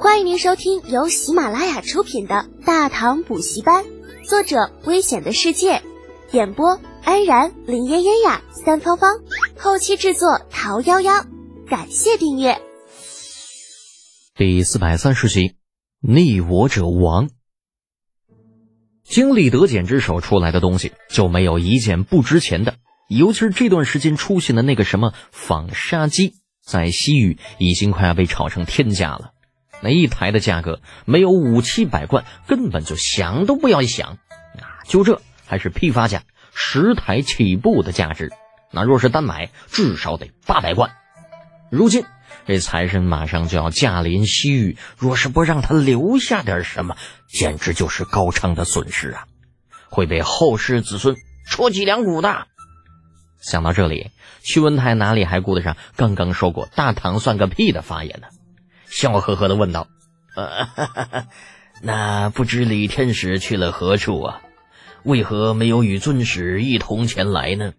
欢迎您收听由喜马拉雅出品的《大唐补习班》，作者：危险的世界，演播：安然、林嫣嫣呀、三芳芳，后期制作：桃夭夭。感谢订阅。第四百三十集，逆我者亡。经历得简之手出来的东西，就没有一件不值钱的。尤其是这段时间出现的那个什么纺纱机，在西域已经快要被炒成天价了。那一台的价格没有五七百贯，根本就想都不要想。啊，就这还是批发价，十台起步的价值。那若是单买，至少得八百贯。如今这财神马上就要驾临西域，若是不让他留下点什么，简直就是高昌的损失啊！会被后世子孙戳脊梁骨的。想到这里，屈文泰哪里还顾得上刚刚说过“大唐算个屁”的发言呢？笑呵呵的问道：“呃，那不知李天使去了何处啊？为何没有与尊使一同前来呢？”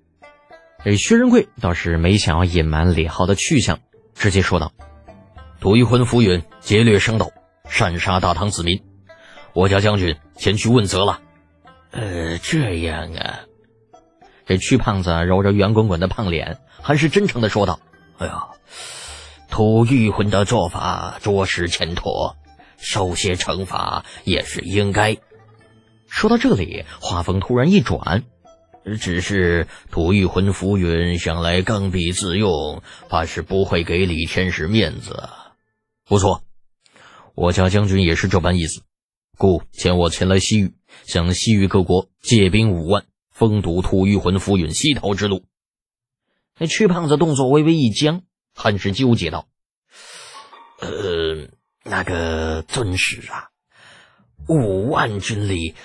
这薛仁贵倒是没想要隐瞒李浩的去向，直接说道：“吐谷浑浮云劫掠生斗，擅杀大唐子民，我家将军前去问责了。”呃，这样啊。这屈胖子揉着圆滚滚的胖脸，还是真诚的说道：“哎呀，吐玉魂的做法着实欠妥，受些惩罚也是应该。”说到这里，话锋突然一转：“只是吐玉魂浮云想来刚愎自用，怕是不会给李天使面子。不错，我家将军也是这般意思，故遣我前来西域，向西域各国借兵五万。”封堵吐玉魂浮云西逃之路，那屈胖子动作微微一僵，很是纠结道：“呃，那个尊使啊，五万军力，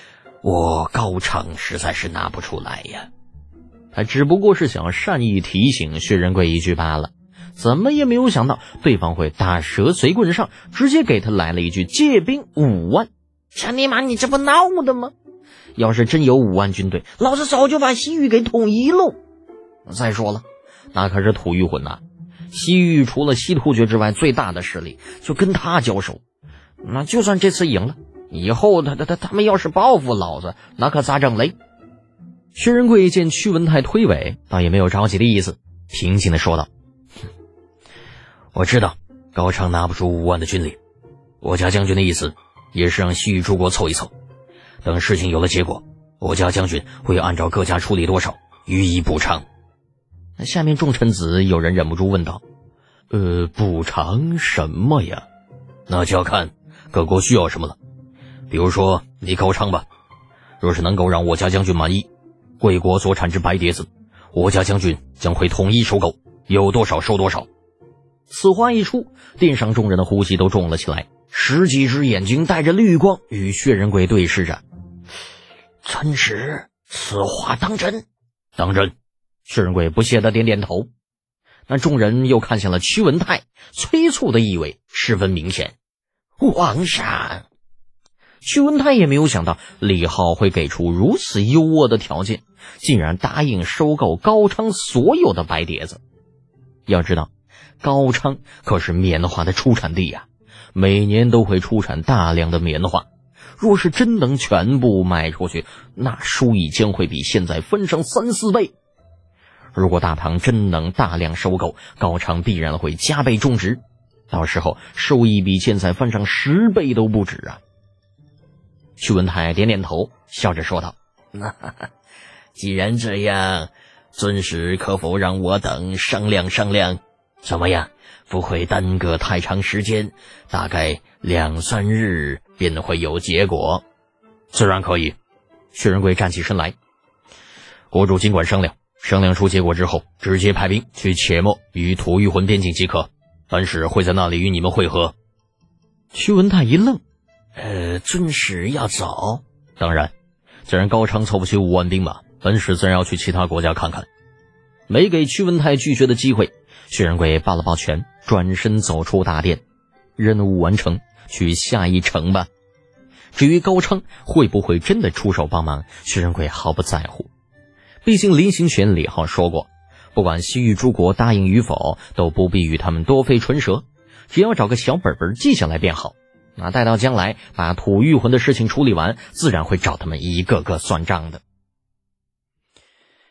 我高昌实在是拿不出来呀。”他只不过是想善意提醒薛仁贵一句罢了，怎么也没有想到对方会打蛇随棍上，直接给他来了一句借兵五万。这尼玛，你这不闹的吗？要是真有五万军队，老子早就把西域给统一喽。再说了，那可是吐玉魂呐，西域除了西突厥之外最大的势力，就跟他交手。那就算这次赢了，以后他他他他们要是报复老子，那可咋整嘞？薛仁贵见屈文泰推诿，倒也没有着急的意思，平静的说道：“我知道高昌拿不出五万的军力，我家将军的意思也是让西域诸国凑一凑。”等事情有了结果，我家将军会按照各家出力多少予以补偿。那下面众臣子有人忍不住问道：“呃，补偿什么呀？那就要看各国需要什么了。比如说你高昌吧，若是能够让我家将军满意，贵国所产之白碟子，我家将军将会统一收购，有多少收多少。”此话一出，殿上众人的呼吸都重了起来，十几只眼睛带着绿光与薛仁贵对视着。尊使，此话当真？当真。薛仁贵不屑的点点头。那众人又看向了屈文泰，催促的意味十分明显。皇上，屈文泰也没有想到李浩会给出如此优渥的条件，竟然答应收购高昌所有的白碟子。要知道，高昌可是棉花的出产地呀，每年都会出产大量的棉花。若是真能全部卖出去，那收益将会比现在翻上三四倍。如果大唐真能大量收购，高昌必然会加倍种植，到时候收益比现在翻上十倍都不止啊！屈文泰点点头，笑着说道：“那既然这样，尊使可否让我等商量商量？怎么样？不会耽搁太长时间，大概两三日。”便会有结果，自然可以。薛仁贵站起身来，国主尽管商量，商量出结果之后，直接派兵去且末与吐玉魂边境即可。本使会在那里与你们会合。屈文泰一愣，呃，尊使要走？当然，既然高昌凑不齐五万兵马，本使自然要去其他国家看看。没给屈文泰拒绝的机会，薛仁贵抱了抱拳，转身走出大殿。任务完成。去下一城吧。至于高昌会不会真的出手帮忙，薛仁贵毫不在乎。毕竟临行前李浩说过，不管西域诸国答应与否，都不必与他们多费唇舌，只要找个小本本记下来便好，那待到将来把吐玉魂的事情处理完，自然会找他们一个个算账的。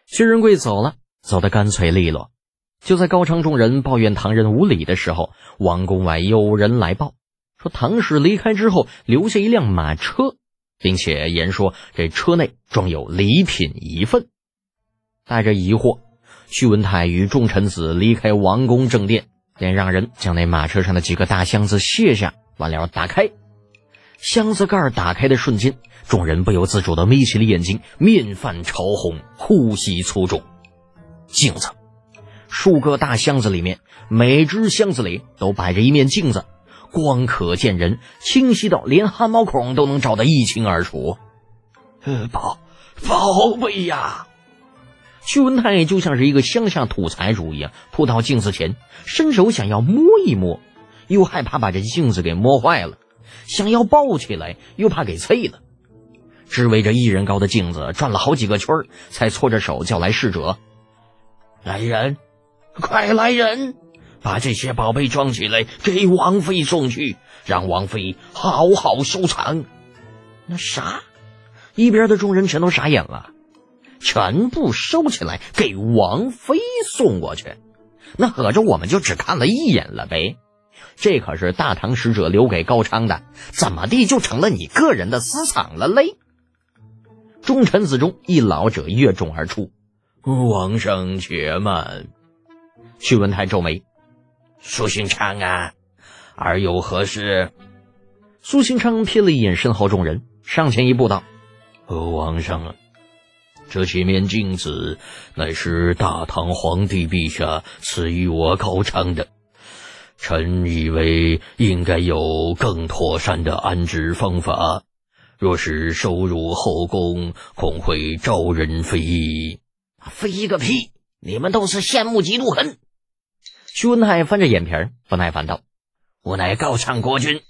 薛仁贵走了，走得干脆利落。就在高昌众人抱怨唐人无礼的时候，王宫外有人来报，说唐使离开之后留下一辆马车，并且言说这车内装有礼品一份。带着疑惑，屈文泰与众臣子离开王宫正殿，便让人将那马车上的几个大箱子卸下，完了打开。箱子盖打开的瞬间，众人不由自主地眯起了眼睛，面泛潮红，呼吸粗重。镜子。数个大箱子里面，每只箱子里都摆着一面镜子，光可见人，清晰到连汗毛孔都能照得一清二楚。呃，宝宝贝呀！屈文泰就像是一个乡下土财主一样，扑到镜子前，伸手想要摸一摸，又害怕把这镜子给摸坏了；想要抱起来，又怕给碎了。只围着一人高的镜子转了好几个圈才搓着手叫来侍者：“来人！”快来人，把这些宝贝装起来，给王妃送去，让王妃好好收藏。那啥，一边的众人全都傻眼了，全部收起来，给王妃送过去。那合着我们就只看了一眼了呗？这可是大唐使者留给高昌的，怎么地就成了你个人的私藏了嘞？众臣子中一老者跃众而出：“王上且慢。”屈文泰皱眉：“苏兴昌啊，而有何事？”苏兴昌瞥了一眼身后众人，上前一步道：“皇上啊，这些面镜子乃是大唐皇帝陛下赐予我高昌的，臣以为应该有更妥善的安置方法，若是收入后宫，恐会招人非议。非议个屁！你们都是羡慕嫉妒恨。”徐文泰翻着眼皮不耐烦道：“我乃高昌国君，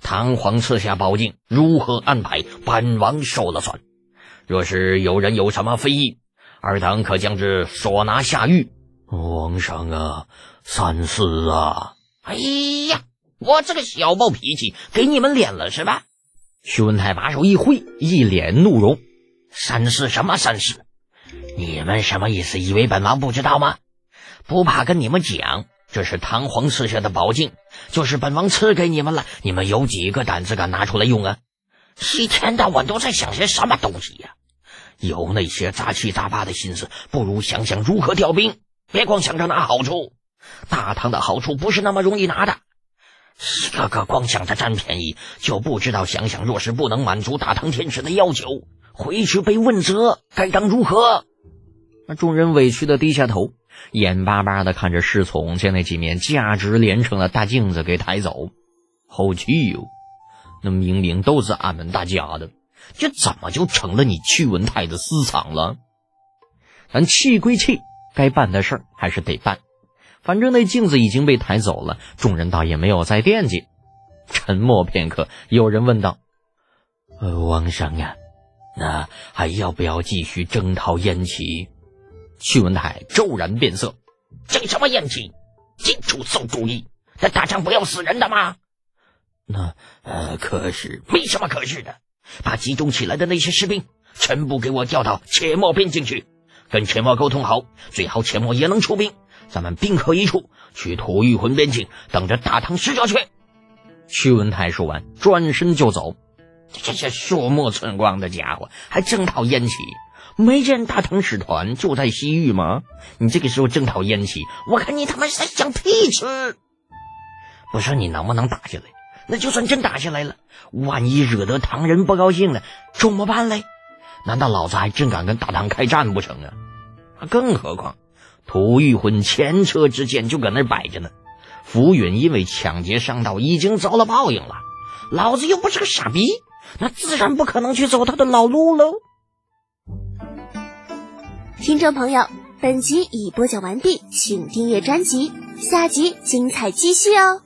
唐皇赐下宝镜，如何安排，本王说了算。若是有人有什么非议，尔等可将之捉拿下狱。”皇上啊，三思啊！哎呀，我这个小暴脾气给你们脸了是吧？徐文泰把手一挥，一脸怒容：“三思什么三思？你们什么意思？以为本王不知道吗？不怕跟你们讲。”这是唐皇赐下的宝镜，就是本王赐给你们了。你们有几个胆子敢拿出来用啊？一天到晚都在想些什么东西呀？有那些杂七杂八的心思，不如想想如何调兵。别光想着拿好处，大唐的好处不是那么容易拿的。一个个光想着占便宜，就不知道想想，若是不能满足大唐天使的要求，回去被问责，该当如何？那众人委屈的低下头。眼巴巴的看着侍从将那几面价值连城的大镜子给抬走，好气哟！那明明都是俺们大家的，这怎么就成了你屈文泰的私藏了？咱气归气，该办的事儿还是得办。反正那镜子已经被抬走了，众人倒也没有再惦记。沉默片刻，有人问道：“呃，王上啊，那还要不要继续征讨燕齐？”屈文泰骤然变色：“这什么燕齐？尽出馊主意！那打仗不要死人的吗？那呃，可是没什么可是的。把集中起来的那些士兵全部给我调到且末边境去，跟且末沟通好，最好且末也能出兵，咱们兵合一处，去吐玉魂边境等着大唐使者去。”屈文泰说完，转身就走。这些鼠目寸光的家伙，还征讨燕齐。没见大唐使团就在西域吗？你这个时候征讨燕齐，我看你他妈是在想屁吃！不说你能不能打下来，那就算真打下来了，万一惹得唐人不高兴了，怎么办嘞？难道老子还真敢跟大唐开战不成啊？更何况，吐玉魂前车之鉴就搁那摆着呢。浮云因为抢劫上道已经遭了报应了，老子又不是个傻逼，那自然不可能去走他的老路喽。听众朋友，本集已播讲完毕，请订阅专辑，下集精彩继续哦。